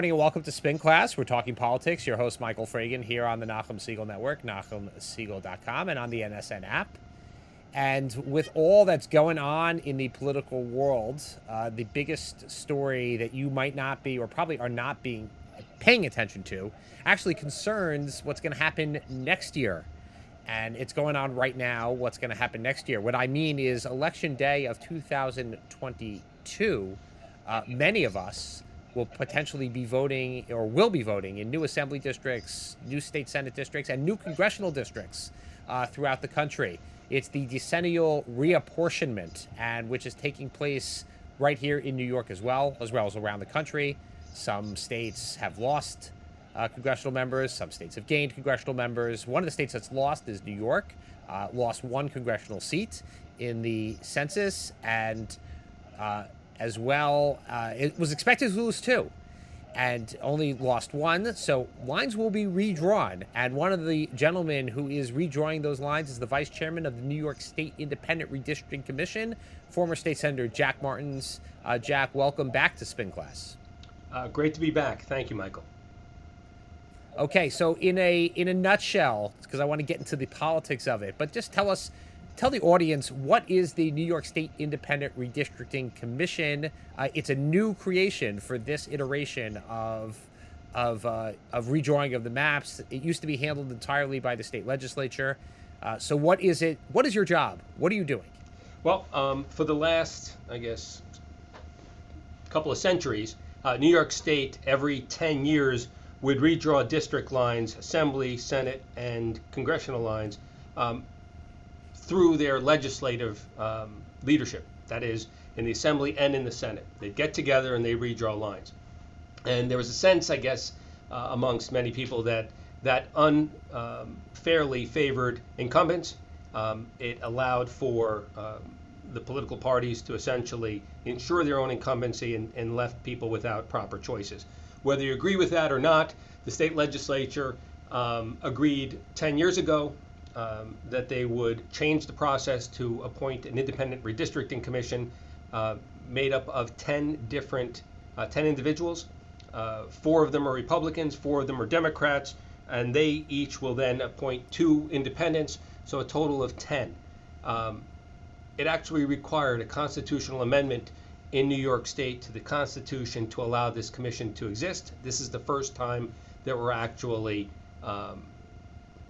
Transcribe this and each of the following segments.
Morning and welcome to Spin Class. We're talking politics. Your host, Michael Fragin, here on the Nachum Segal Network, NachumSegal.com, and on the NSN app. And with all that's going on in the political world, uh, the biggest story that you might not be, or probably are not being paying attention to, actually concerns what's going to happen next year. And it's going on right now. What's going to happen next year? What I mean is, election day of 2022, uh, many of us will potentially be voting or will be voting in new assembly districts, new state senate districts, and new congressional districts uh, throughout the country. It's the decennial reapportionment, and which is taking place right here in New York as well, as well as around the country. Some states have lost uh, congressional members. Some states have gained congressional members. One of the states that's lost is New York. Uh, lost one congressional seat in the census, and uh, as well. Uh, it was expected to lose two and only lost one. So lines will be redrawn. And one of the gentlemen who is redrawing those lines is the vice chairman of the New York State Independent Redistricting Commission, former state senator Jack Martins. Uh, Jack, welcome back to Spin Class. Uh, great to be back. Thank you, Michael. Okay, so in a in a nutshell, because I want to get into the politics of it, but just tell us tell the audience what is the New York State Independent Redistricting Commission. Uh, it's a new creation for this iteration of of uh, of redrawing of the maps. It used to be handled entirely by the state legislature. Uh, so, what is it? What is your job? What are you doing? Well, um, for the last, I guess, couple of centuries, uh, New York State every 10 years would redraw district lines, assembly, senate, and congressional lines. Um, through their legislative um, leadership, that is, in the Assembly and in the Senate. They get together and they redraw lines. And there was a sense, I guess, uh, amongst many people that that unfairly um, favored incumbents. Um, it allowed for um, the political parties to essentially ensure their own incumbency and, and left people without proper choices. Whether you agree with that or not, the state legislature um, agreed 10 years ago um, that they would change the process to appoint an independent redistricting commission uh, made up of 10 different, uh, 10 individuals. Uh, four of them are Republicans, four of them are Democrats, and they each will then appoint two independents, so a total of 10. Um, it actually required a constitutional amendment in New York State to the Constitution to allow this commission to exist. This is the first time that we're actually um,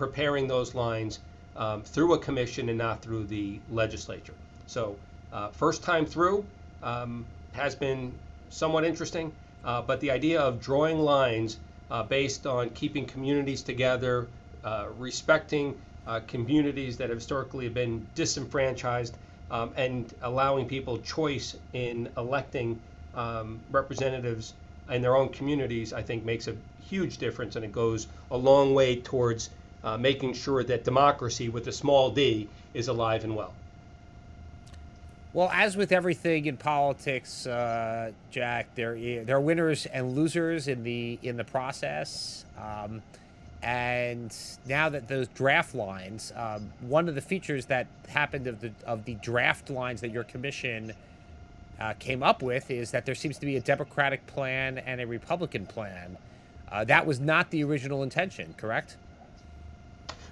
preparing those lines um, through a commission and not through the legislature. So, uh, first time through um, has been somewhat interesting, uh, but the idea of drawing lines uh, based on keeping communities together, uh, respecting uh, communities that have historically been disenfranchised, um, and allowing people choice in electing um, representatives in their own communities, I think makes a huge difference, and it goes a long way towards uh, making sure that democracy with a small d is alive and well. Well, as with everything in politics, uh, Jack, there there are winners and losers in the in the process. Um, and now that those draft lines, um, one of the features that happened of the of the draft lines that your commission uh, came up with is that there seems to be a Democratic plan and a Republican plan. Uh, that was not the original intention, correct?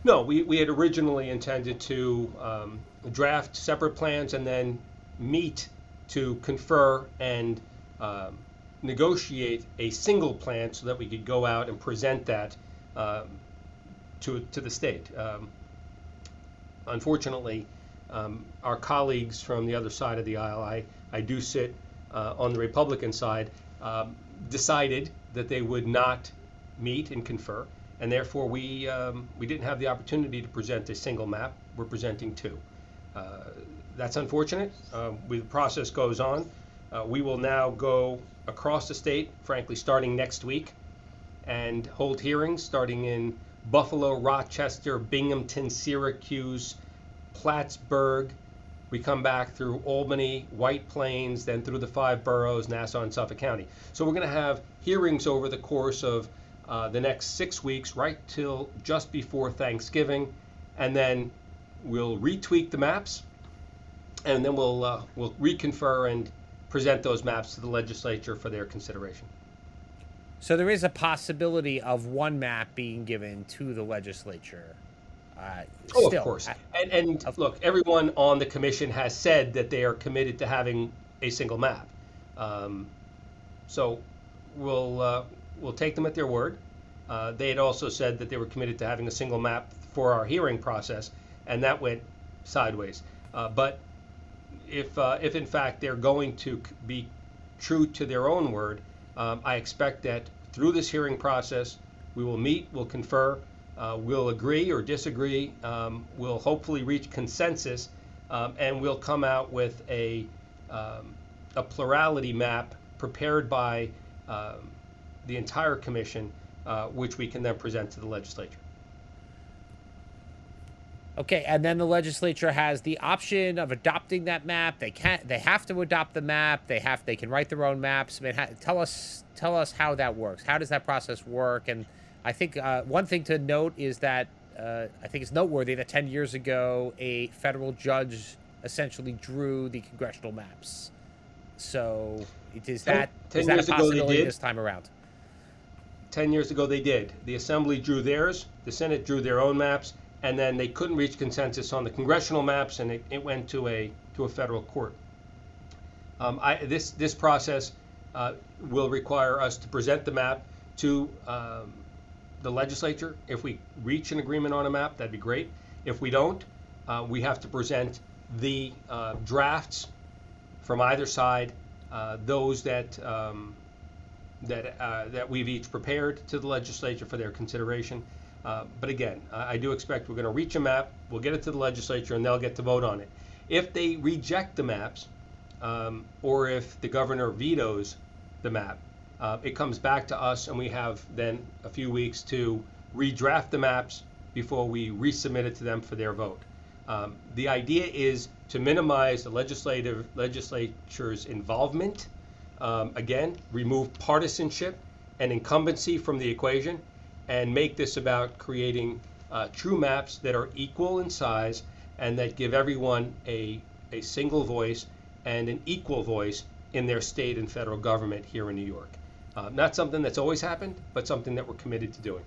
No, we, we had originally intended to um, draft separate plans and then meet to confer and um, negotiate a single plan so that we could go out and present that um, to, to the state. Um, unfortunately, um, our colleagues from the other side of the aisle, I, I do sit uh, on the Republican side, um, decided that they would not meet and confer and therefore we um, we didn't have the opportunity to present a single map. We're presenting two. Uh, that's unfortunate. Uh, the process goes on. Uh, we will now go across the state, frankly, starting next week, and hold hearings starting in Buffalo, Rochester, Binghamton, Syracuse, Plattsburgh. We come back through Albany, White Plains, then through the five boroughs, Nassau and Suffolk County. So we're going to have hearings over the course of uh, the next six weeks, right till just before Thanksgiving, and then we'll retweak the maps, and then we'll uh, we'll reconfer and present those maps to the legislature for their consideration. So there is a possibility of one map being given to the legislature. Uh, oh, still, of course. And, and of, look, everyone on the commission has said that they are committed to having a single map. Um, so we'll uh, we'll take them at their word. Uh, they had also said that they were committed to having a single map for our hearing process, and that went sideways. Uh, but if uh, if in fact they're going to be true to their own word, um, I expect that through this hearing process, we will meet, we'll confer, uh, we'll agree or disagree, um, we'll hopefully reach consensus, um, and we'll come out with a um, a plurality map prepared by um, the entire commission, uh, which we can then present to the legislature. Okay, and then the legislature has the option of adopting that map. They can't. They have to adopt the map. They have. They can write their own maps. I mean, ha- tell us. Tell us how that works. How does that process work? And I think uh, one thing to note is that uh, I think it's noteworthy that ten years ago a federal judge essentially drew the congressional maps. So is that ten, 10 is that a possibility this time around? 10 years ago they did. The Assembly drew theirs, the Senate drew their own maps, and then they couldn't reach consensus on the congressional maps, and it, it went to a to a federal court. Um, I, this this process uh, will require us to present the map to um, the legislature. If we reach an agreement on a map, that'd be great. If we don't, uh, we have to present the uh, drafts from either side, uh, those that um, that uh, that we've each prepared to the legislature for their consideration. Uh, but again, I, I do expect we're going to reach a map, we'll get it to the legislature, and they'll get to vote on it. If they reject the maps, um, or if the governor vetoes the map, uh, it comes back to us, and we have then a few weeks to redraft the maps before we resubmit it to them for their vote. Um, the idea is to minimize the legislative legislature's involvement um, again, remove partisanship and incumbency from the equation and make this about creating uh, true maps that are equal in size and that give everyone a, a single voice and an equal voice in their state and federal government here in New York. Uh, not something that's always happened, but something that we're committed to doing.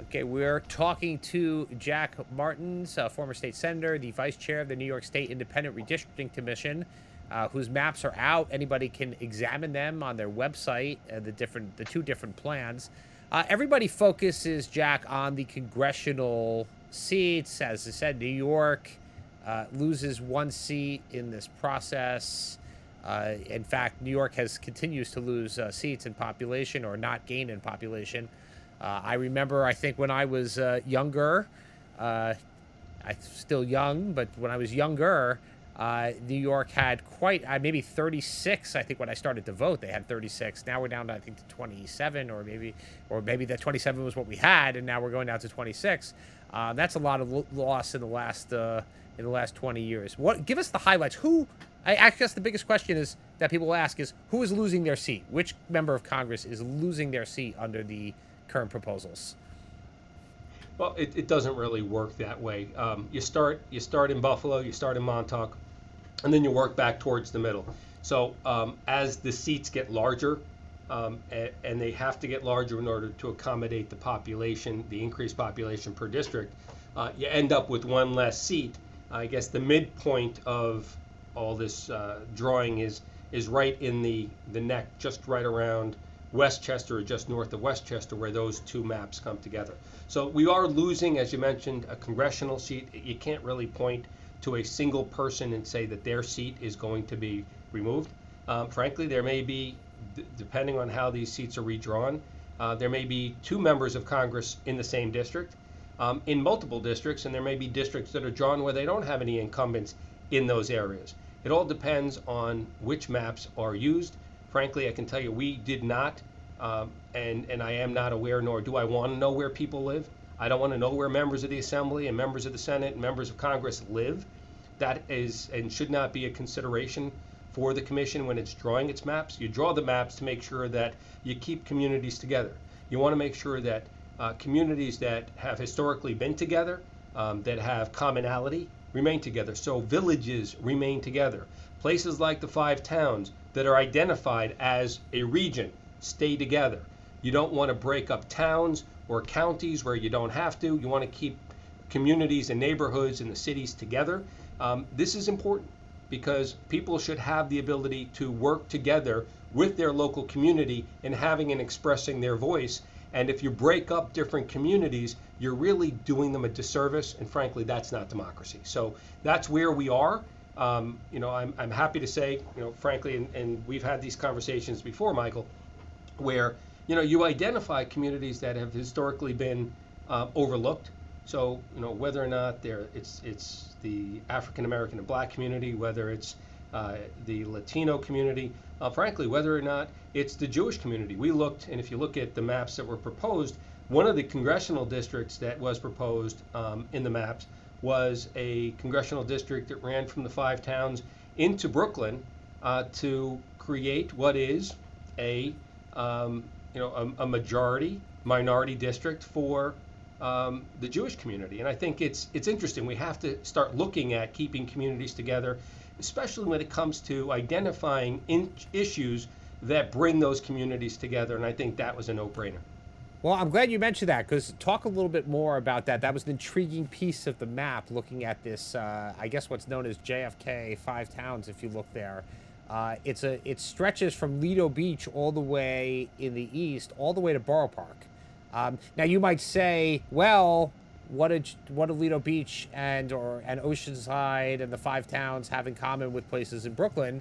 Okay, we're talking to Jack Martins, uh, former state senator, the vice chair of the New York State Independent Redistricting Commission uh, whose maps are out. Anybody can examine them on their website. Uh, the different, the two different plans. Uh, everybody focuses Jack on the congressional seats. As I said, New York uh, loses one seat in this process. Uh, in fact, New York has continues to lose uh, seats in population or not gain in population. I remember, I think when I was younger, I'm still young, but when I was younger, uh, New York had quite uh, maybe 36. I think when I started to vote, they had 36. Now we're down to I think to 27, or maybe, or maybe that 27 was what we had, and now we're going down to 26. Uh, that's a lot of lo- loss in the last uh, in the last 20 years. What? Give us the highlights. Who? I, I guess the biggest question is that people ask is who is losing their seat? Which member of Congress is losing their seat under the current proposals? Well, it, it doesn't really work that way. Um, you start you start in Buffalo, you start in Montauk, and then you work back towards the middle. So um, as the seats get larger, um, and, and, they have to get larger in order to accommodate the population, the increased population per district, uh, you end up with one less seat. I guess the midpoint of all this uh, drawing is is right in the the neck, just right around Westchester, or just north of Westchester, where those two maps come together. So we are losing, as you mentioned, a congressional seat. You can't really point to a single person and say that their seat is going to be removed. Um, frankly, there may be, d- depending on how these seats are redrawn, uh, there may be two members of Congress in the same district, um, in multiple districts, and there may be districts that are drawn where they don't have any incumbents in those areas. It all depends on which maps are used. Frankly, I can tell you we did not, um, and, and I am not aware, nor do I want to know where people live. I don't want to know where members of the Assembly and members of the Senate and members of Congress live. That is and should not be a consideration for the commission when it's drawing its maps. You draw the maps to make sure that you keep communities together. You want to make sure that uh, communities that have historically been together, um, that have commonality, remain together. So villages remain together. Places like the five towns that are identified as a region stay together You don't want to break up towns or counties where you don't have to. You want to keep communities and neighborhoods and the cities together. Um, this is important because people should have the ability to work together with their local community and having and expressing their voice. And if you break up different communities, you're really doing them a disservice. And frankly, that's not democracy. So that's where we are. Um, you know, I'm, I'm happy to say, you know, frankly, and, and we've had these conversations before, Michael, where, you know, you identify communities that have historically been uh, overlooked. So, you know, whether or not they're, it's, it's the African American and black community, whether it's uh, the Latino community, uh, frankly, whether or not it's the Jewish community. We looked, and if you look at the maps that were proposed, one of the congressional districts that was proposed um, in the maps was a congressional district that ran from the five towns into Brooklyn uh, to create what is a um, you know a, a, majority minority district for um, the Jewish community. And I think it's it's interesting. We have to start looking at keeping communities together, especially when it comes to identifying in- issues that bring those communities together. And I think that was a no-brainer. Well, I'm glad you mentioned that because talk a little bit more about that. That was an intriguing piece of the map looking at this, uh, I guess what's known as JFK Five Towns, if you look there. Uh, it's a It stretches from Lido Beach all the way in the east, all the way to Borough Park. Um, now, you might say, well, what did what do Lido Beach and or and Oceanside and the five towns have in common with places in Brooklyn?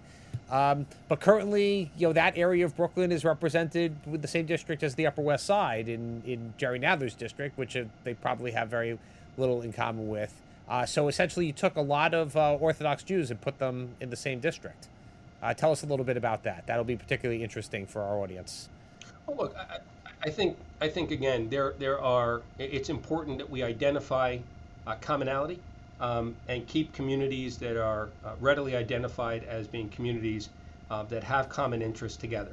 Um, but currently, you know, that area of Brooklyn is represented with the same district as the Upper West Side in, in Jerry Nadler's district, which they probably have very little in common with. Uh, so essentially, you took a lot of uh, Orthodox Jews and put them in the same district. Uh, tell us a little bit about that. That'll be particularly interesting for our audience. Well, look, I, I think I think again there there are. It's important that we identify uh, commonality um, and keep communities that are uh, readily identified as being communities uh, that have common interests together.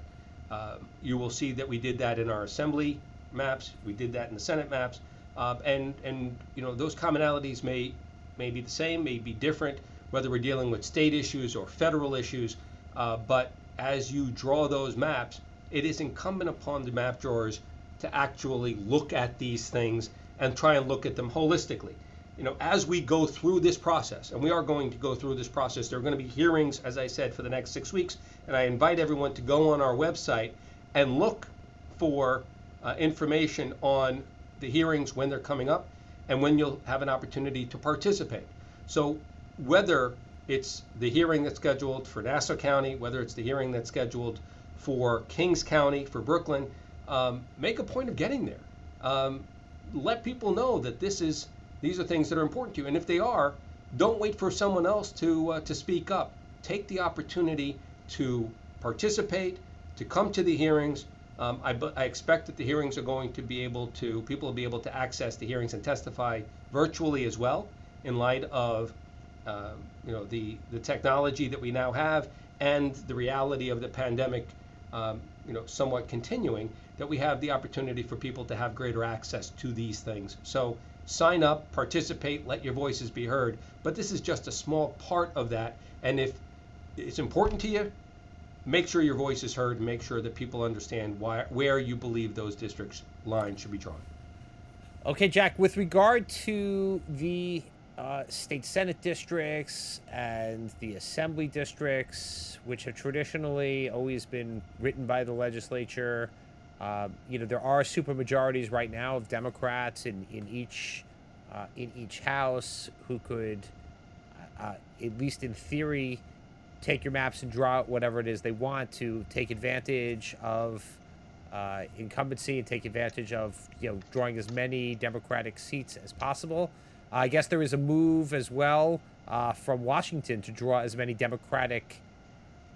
Uh, you will see that we did that in our assembly maps. We did that in the Senate maps, uh, and and you know those commonalities may may be the same, may be different, whether we're dealing with state issues or federal issues. Uh, but as you draw those maps, it is incumbent upon the map drawers to actually look at these things and try and look at them holistically you know, as we go through this process, and we are going to go through this process, there are going to be hearings, as I said, for the next six weeks, and I invite everyone to go on our website and look for uh, information on the hearings when they're coming up and when you'll have an opportunity to participate. So whether it's the hearing that's scheduled for Nassau County, whether it's the hearing that's scheduled for Kings County, for Brooklyn, um, make a point of getting there. Um, let people know that this is these are things that are important to you. And if they are, don't wait for someone else to uh, to speak up. Take the opportunity to participate, to come to the hearings. Um, I, I, expect that the hearings are going to be able to people will be able to access the hearings and testify virtually as well, in light of uh, you know the the technology that we now have and the reality of the pandemic. Um, you know, somewhat continuing, that we have the opportunity for people to have greater access to these things. So sign up, participate, let your voices be heard. But this is just a small part of that. And if it's important to you, make sure your voice is heard make sure that people understand why, where you believe those districts lines should be drawn. Okay, Jack, with regard to the uh, state senate districts and the assembly districts, which have traditionally always been written by the legislature, uh, you know, there are supermajorities right now of Democrats in in each uh, in each house who could, uh, uh, at least in theory, take your maps and draw whatever it is they want to take advantage of uh, incumbency and take advantage of you know drawing as many Democratic seats as possible. I guess there is a move as well from Washington to draw as many Democratic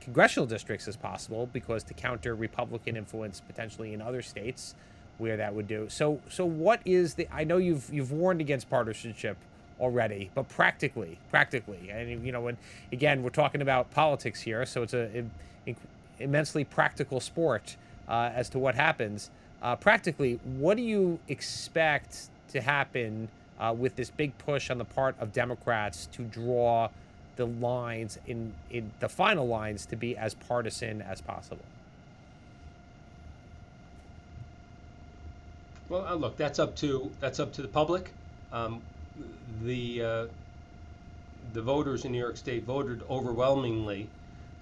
congressional districts as possible because to counter Republican influence potentially in other states where that would do. So so what is the I know you've you've warned against partisanship already, but practically, practically, and you know, when again we're talking about politics here, so it's a, a immensely practical sport uh, as to what happens. Uh, practically, what do you expect to happen uh, with this big push on the part of Democrats to draw the lines in, in the final lines to be as partisan as possible. Well, uh, look, that's up to that's up to the public. Um, the uh, the voters in New York State voted overwhelmingly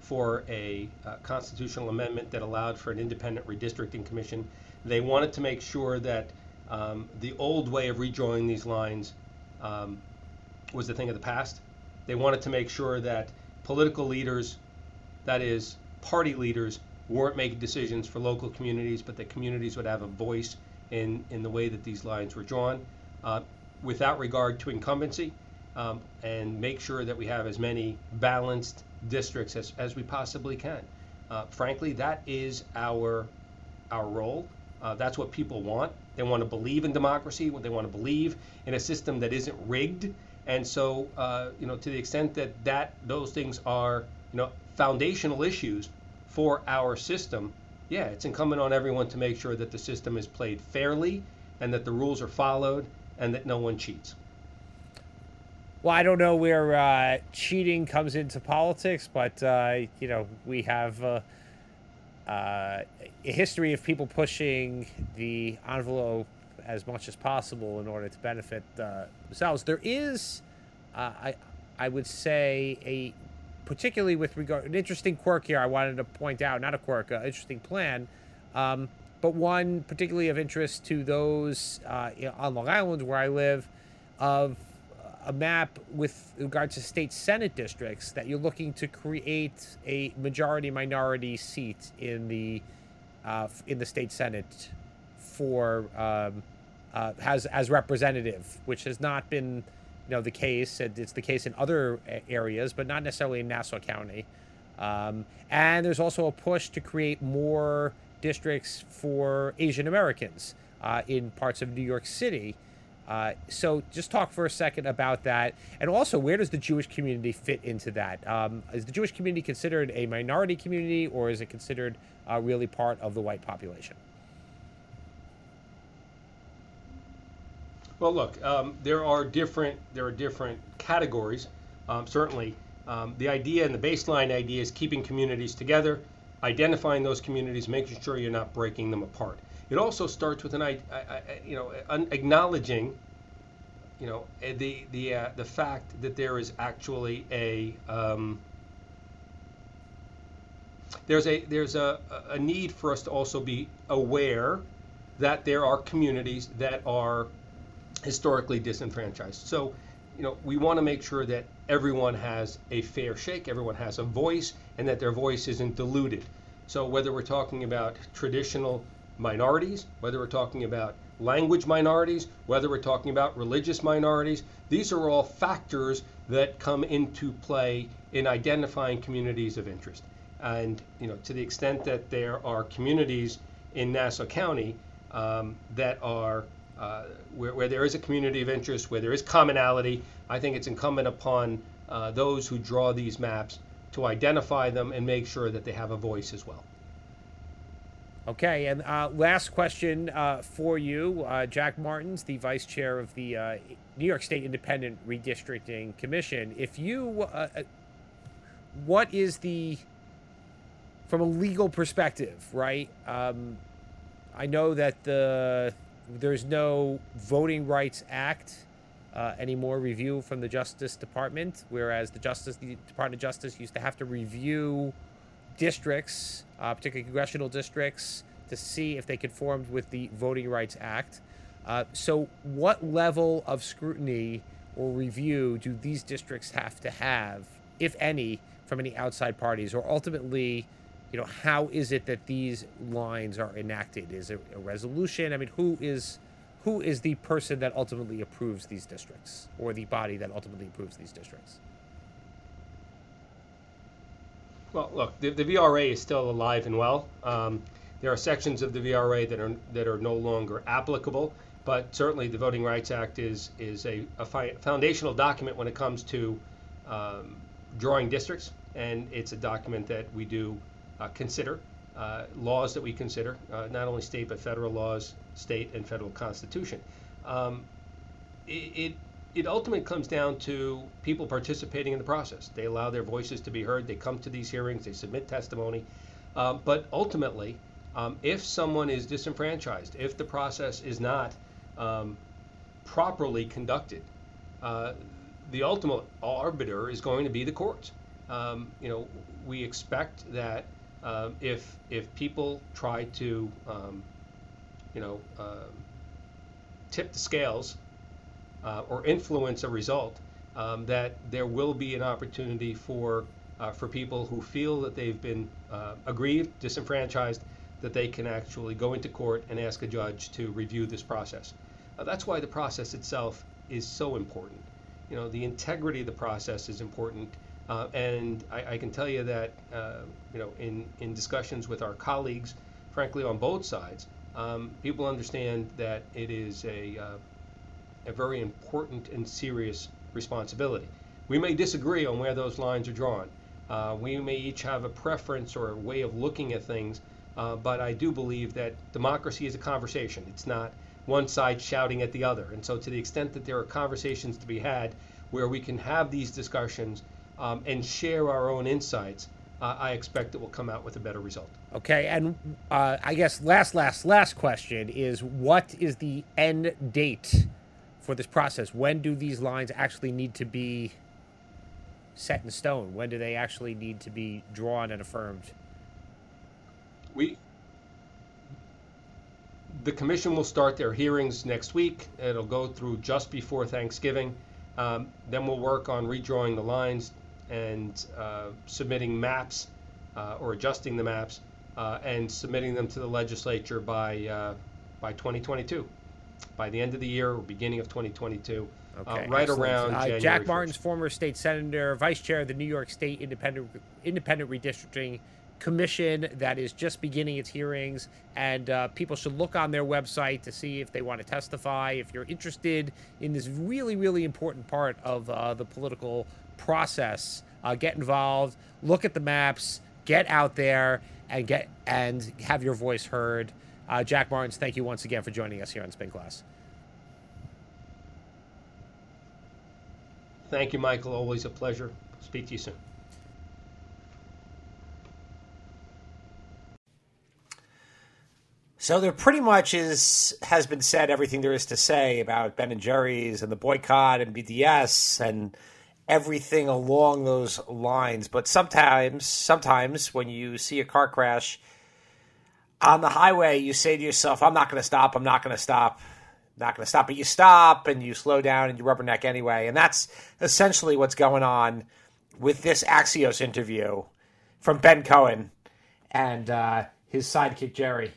for a uh, constitutional amendment that allowed for an independent redistricting commission. They wanted to make sure that um, the old way of redrawing these lines um, was a thing of the past. They wanted to make sure that political leaders, that is, party leaders, weren't making decisions for local communities, but that communities would have a voice in, in the way that these lines were drawn, uh, without regard to incumbency, um, and make sure that we have as many balanced districts as, as we possibly can. Uh, frankly, that is our our role. Uh, that's what people want. They want to believe in democracy. They want to believe in a system that isn't rigged. And so, uh, you know, to the extent that that those things are, you know, foundational issues for our system, yeah, it's incumbent on everyone to make sure that the system is played fairly and that the rules are followed and that no one cheats. Well, I don't know where uh, cheating comes into politics, but uh, you know we have uh, uh, a history of people pushing the envelope as much as possible in order to benefit uh, themselves. There is, uh, I, I would say, a particularly with regard an interesting quirk here. I wanted to point out, not a quirk, an interesting plan, um, but one particularly of interest to those uh, on Long Island where I live, of a map with regard to state senate districts that you're looking to create a majority minority seat in the uh, in the state senate for um, uh, has as representative, which has not been you know the case. It's the case in other areas, but not necessarily in Nassau County. Um, and there's also a push to create more districts for Asian Americans uh, in parts of New York City. Uh, so just talk for a second about that, and also where does the Jewish community fit into that? Um, is the Jewish community considered a minority community, or is it considered uh, really part of the white population? Well, look, um, there are different there are different categories. Um, certainly, um, the idea and the baseline idea is keeping communities together, identifying those communities, making sure you're not breaking them apart. It also starts with an, I. you know, acknowledging, you know, eh, the the uh, the fact that there is actually a um, there's a there's a, a need for us to also be aware that there are communities that are historically disenfranchised. So, you know, we want to make sure that everyone has a fair shake, everyone has a voice, and that their voice isn't diluted. So, whether we're talking about traditional minorities, whether we're talking about language minorities, whether we're talking about religious minorities. These are all factors that come into play in identifying communities of interest. And you know, to the extent that there are communities in Nassau County um, that are uh, where, where, there is a community of interest, where there is commonality, I think it's incumbent upon uh, those who draw these maps to identify them and make sure that they have a voice as well. Okay, and uh, last question uh, for you. Uh, Jack Martins, the vice chair of the uh, New York State Independent Redistricting Commission. If you, what is the, from a legal perspective, right? Um, I know that the there's no Voting Rights Act anymore review from the Justice Department, whereas the Justice the Department of Justice used to have to review districts, uh, particularly congressional districts, to see if they conformed with the Voting Rights Act. Uh, so, what level of scrutiny or review do these districts have to have, if any, from any outside parties? Or ultimately, you know, how is it that these lines are enacted? Is it a resolution? I mean, who is who is the person that ultimately approves these districts, or the body that ultimately approves these districts? Well, look, the, the VRA is still alive and well. Um, there are sections of the VRA that are that are no longer applicable, but certainly the Voting Rights Act is is a, a fi- foundational document when it comes to um, drawing districts, and it's a document that we do consider. Uh, laws that we consider, uh, not only state but federal laws, state and federal constitution. Um, it, it it ultimately comes down to people participating in the process. They allow their voices to be heard. They come to these hearings. They submit testimony. Um, but ultimately, Um, if someone is disenfranchised, if the process is not um, properly conducted, uh, the ultimate arbiter is going to be the courts. Um, you know, we expect that uh, if if people try to, um, you know, uh, tip the scales uh, or influence a result, um, that there will be an opportunity for uh, for people who feel that they've been uh, aggrieved, disenfranchised, that they can actually go into court and ask a judge to review this process. Uh, that's why the process itself is so important. You know, the integrity of the process is important. Uh, and I, I, can tell you that, uh, you know, in, in discussions with our colleagues, frankly, on both sides, um, people understand that it is a, uh, a very important and serious responsibility. We may disagree on where those lines are drawn. Uh, we may each have a preference or a way of looking at things, uh, but I do believe that democracy is a conversation. It's not one side shouting at the other. And so, to the extent that there are conversations to be had where we can have these discussions um, and share our own insights, uh, I expect it will come out with a better result. Okay, and uh, I guess last, last, last question is what is the end date for this process? When do these lines actually need to be set in stone? When do they actually need to be drawn and affirmed? We the commission will start their hearings next week. It'll go through just before Thanksgiving. Um, then we'll work on redrawing the lines and uh, submitting maps uh, or adjusting the maps uh, and submitting them to the legislature by uh, by 2022, by the end of the year or beginning of 2022. Uh, okay, right excellent. around Jack Martins former state senator, vice chair of the New York State Independent Independent Redistricting Commission that is just beginning its hearings, and uh, people should look on their website to see if they want to testify. If you're interested in this really, really important part of uh, the political process, uh, get involved. Look at the maps. Get out there and get and have your voice heard. Uh, Jack Martins, thank you once again for joining us here on Spin Class. Thank you, Michael. Always a pleasure. Speak to you soon. So there pretty much is has been said everything there is to say about Ben and Jerry's and the boycott and BDS and everything along those lines. But sometimes, sometimes when you see a car crash on the highway, you say to yourself, "I'm not going to stop. I'm not going to stop." not going to stop, but you stop and you slow down and you rubberneck anyway. And that's essentially what's going on with this Axios interview from Ben Cohen and uh, his sidekick Jerry.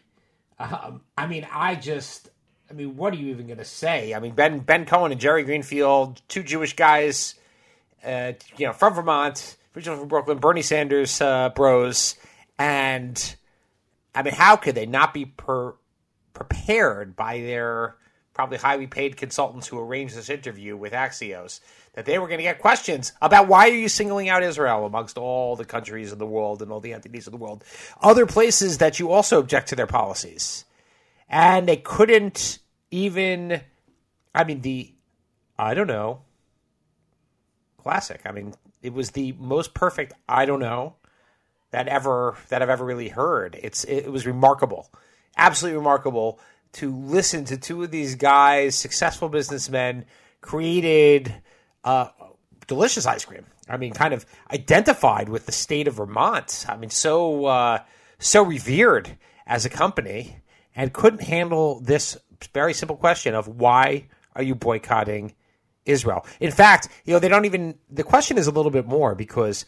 Um, I mean, I just, I mean, what are you even going to say? I mean, Ben Ben Cohen and Jerry Greenfield, two Jewish guys, uh, you know, from Vermont, originally from Brooklyn, Bernie Sanders uh, bros, and I mean, how could they not be per- prepared by their probably highly paid consultants who arranged this interview with Axios, that they were going to get questions about why are you singling out Israel amongst all the countries in the world and all the entities of the world, other places that you also object to their policies, and they couldn't even. I mean, the I don't know classic. I mean, it was the most perfect I don't know that ever that I've ever really heard. It's it was remarkable, absolutely remarkable to listen to two of these guys, successful businessmen, created uh, delicious ice cream. I mean, kind of identified with the state of Vermont. I mean, so uh, so revered as a company, and couldn't handle this very simple question of why are you boycotting Israel? In fact, you know, they don't even. The question is a little bit more because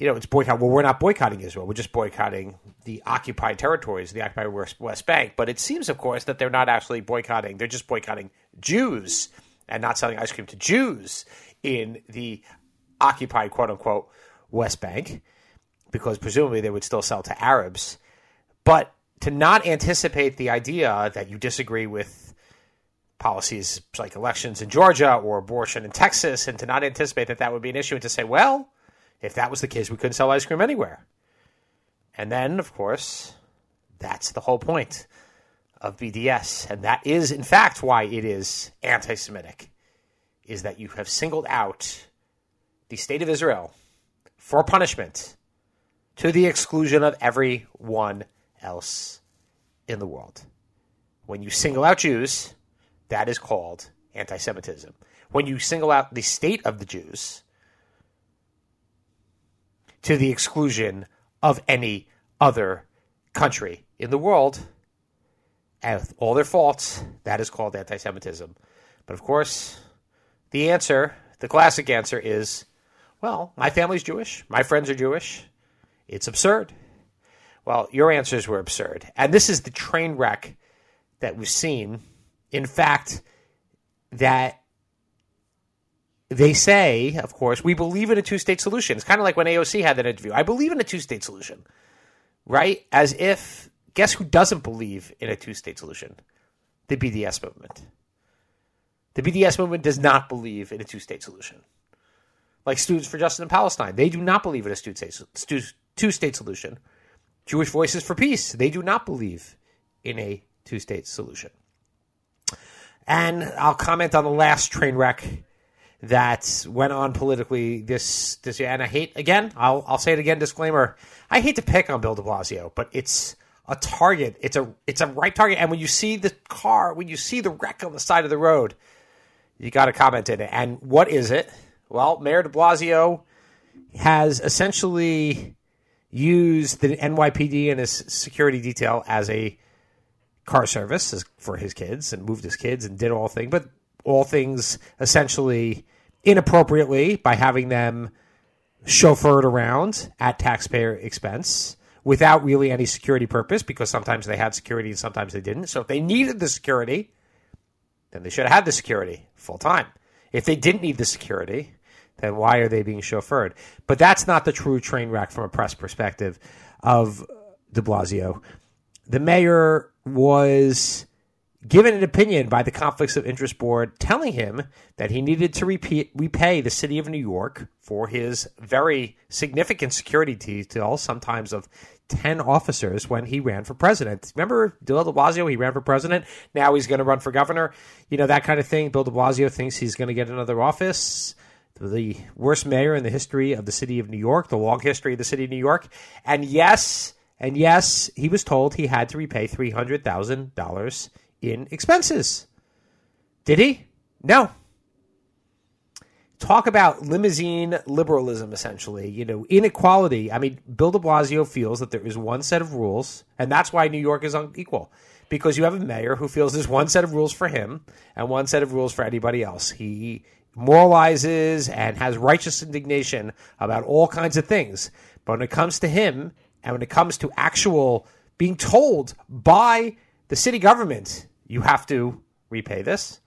you know, it's boycott. Well, we're not boycotting Israel. We're just boycotting the occupied territories, the occupied West Bank. But it seems, of course, that they're not actually boycotting. They're just boycotting Jews and not selling ice cream to Jews in the occupied, quote unquote, West Bank, because presumably they would still sell to Arabs. But to not anticipate the idea that you disagree with policies like elections in Georgia or abortion in Texas, and to not anticipate that that would be an issue, and to say, well, if that was the case, we couldn't sell ice cream anywhere. And then, of course, that's the whole point of BDS. And that is, in fact, why it is anti Semitic, is that you have singled out the state of Israel for punishment to the exclusion of everyone else in the world. When you single out Jews, that is called anti Semitism. When you single out the state of the Jews to the exclusion of any other country in the world, and with all their faults, that is called anti Semitism. But of course, the answer, the classic answer is well, my family's Jewish, my friends are Jewish. It's absurd. Well, your answers were absurd. And this is the train wreck that we've seen. In fact, that they say, of course, we believe in a two state solution. It's kind of like when AOC had that interview. I believe in a two state solution, right? As if, guess who doesn't believe in a two state solution? The BDS movement. The BDS movement does not believe in a two state solution. Like Students for Justice in Palestine, they do not believe in a two state solution. Jewish Voices for Peace, they do not believe in a two state solution. And I'll comment on the last train wreck that went on politically this this year. And I hate again, I'll I'll say it again, disclaimer. I hate to pick on Bill de Blasio, but it's a target. It's a it's a right target. And when you see the car, when you see the wreck on the side of the road, you got to comment in it. And what is it? Well, Mayor de Blasio has essentially used the NYPD and his security detail as a car service for his kids and moved his kids and did all things, but all things essentially inappropriately by having them chauffeured around at taxpayer expense without really any security purpose because sometimes they had security and sometimes they didn't. So if they needed the security, then they should have had the security full time. If they didn't need the security, then why are they being chauffeured? But that's not the true train wreck from a press perspective of de Blasio. The mayor was given an opinion by the Conflicts of Interest Board telling him that he needed to repeat, repay the city of New York for his very significant security detail, sometimes of 10 officers when he ran for president. Remember Bill de Blasio? He ran for president. Now he's going to run for governor. You know, that kind of thing. Bill de Blasio thinks he's going to get another office. The worst mayor in the history of the city of New York, the long history of the city of New York. And yes, and yes, he was told he had to repay $300,000 in expenses. Did he? No. Talk about limousine liberalism, essentially. You know, inequality. I mean, Bill de Blasio feels that there is one set of rules, and that's why New York is unequal. Because you have a mayor who feels there's one set of rules for him and one set of rules for anybody else. He moralizes and has righteous indignation about all kinds of things. But when it comes to him, and when it comes to actual being told by the city government you have to repay this.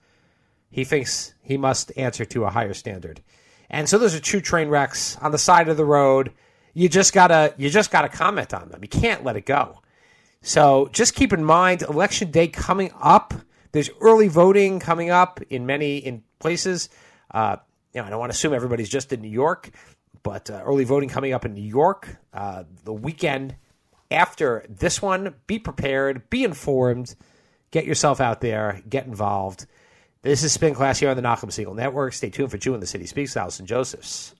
He thinks he must answer to a higher standard. And so those are two train wrecks on the side of the road. You just gotta you just gotta comment on them. You can't let it go. So just keep in mind election day coming up. There's early voting coming up in many in places. Uh, you know, I don't want to assume everybody's just in New York, but uh, early voting coming up in New York uh, the weekend after this one. Be prepared. Be informed. Get yourself out there, get involved. This is Spin Class here on the Nachum Segal Network. Stay tuned for Jew in the City Speaks, Allison Josephs.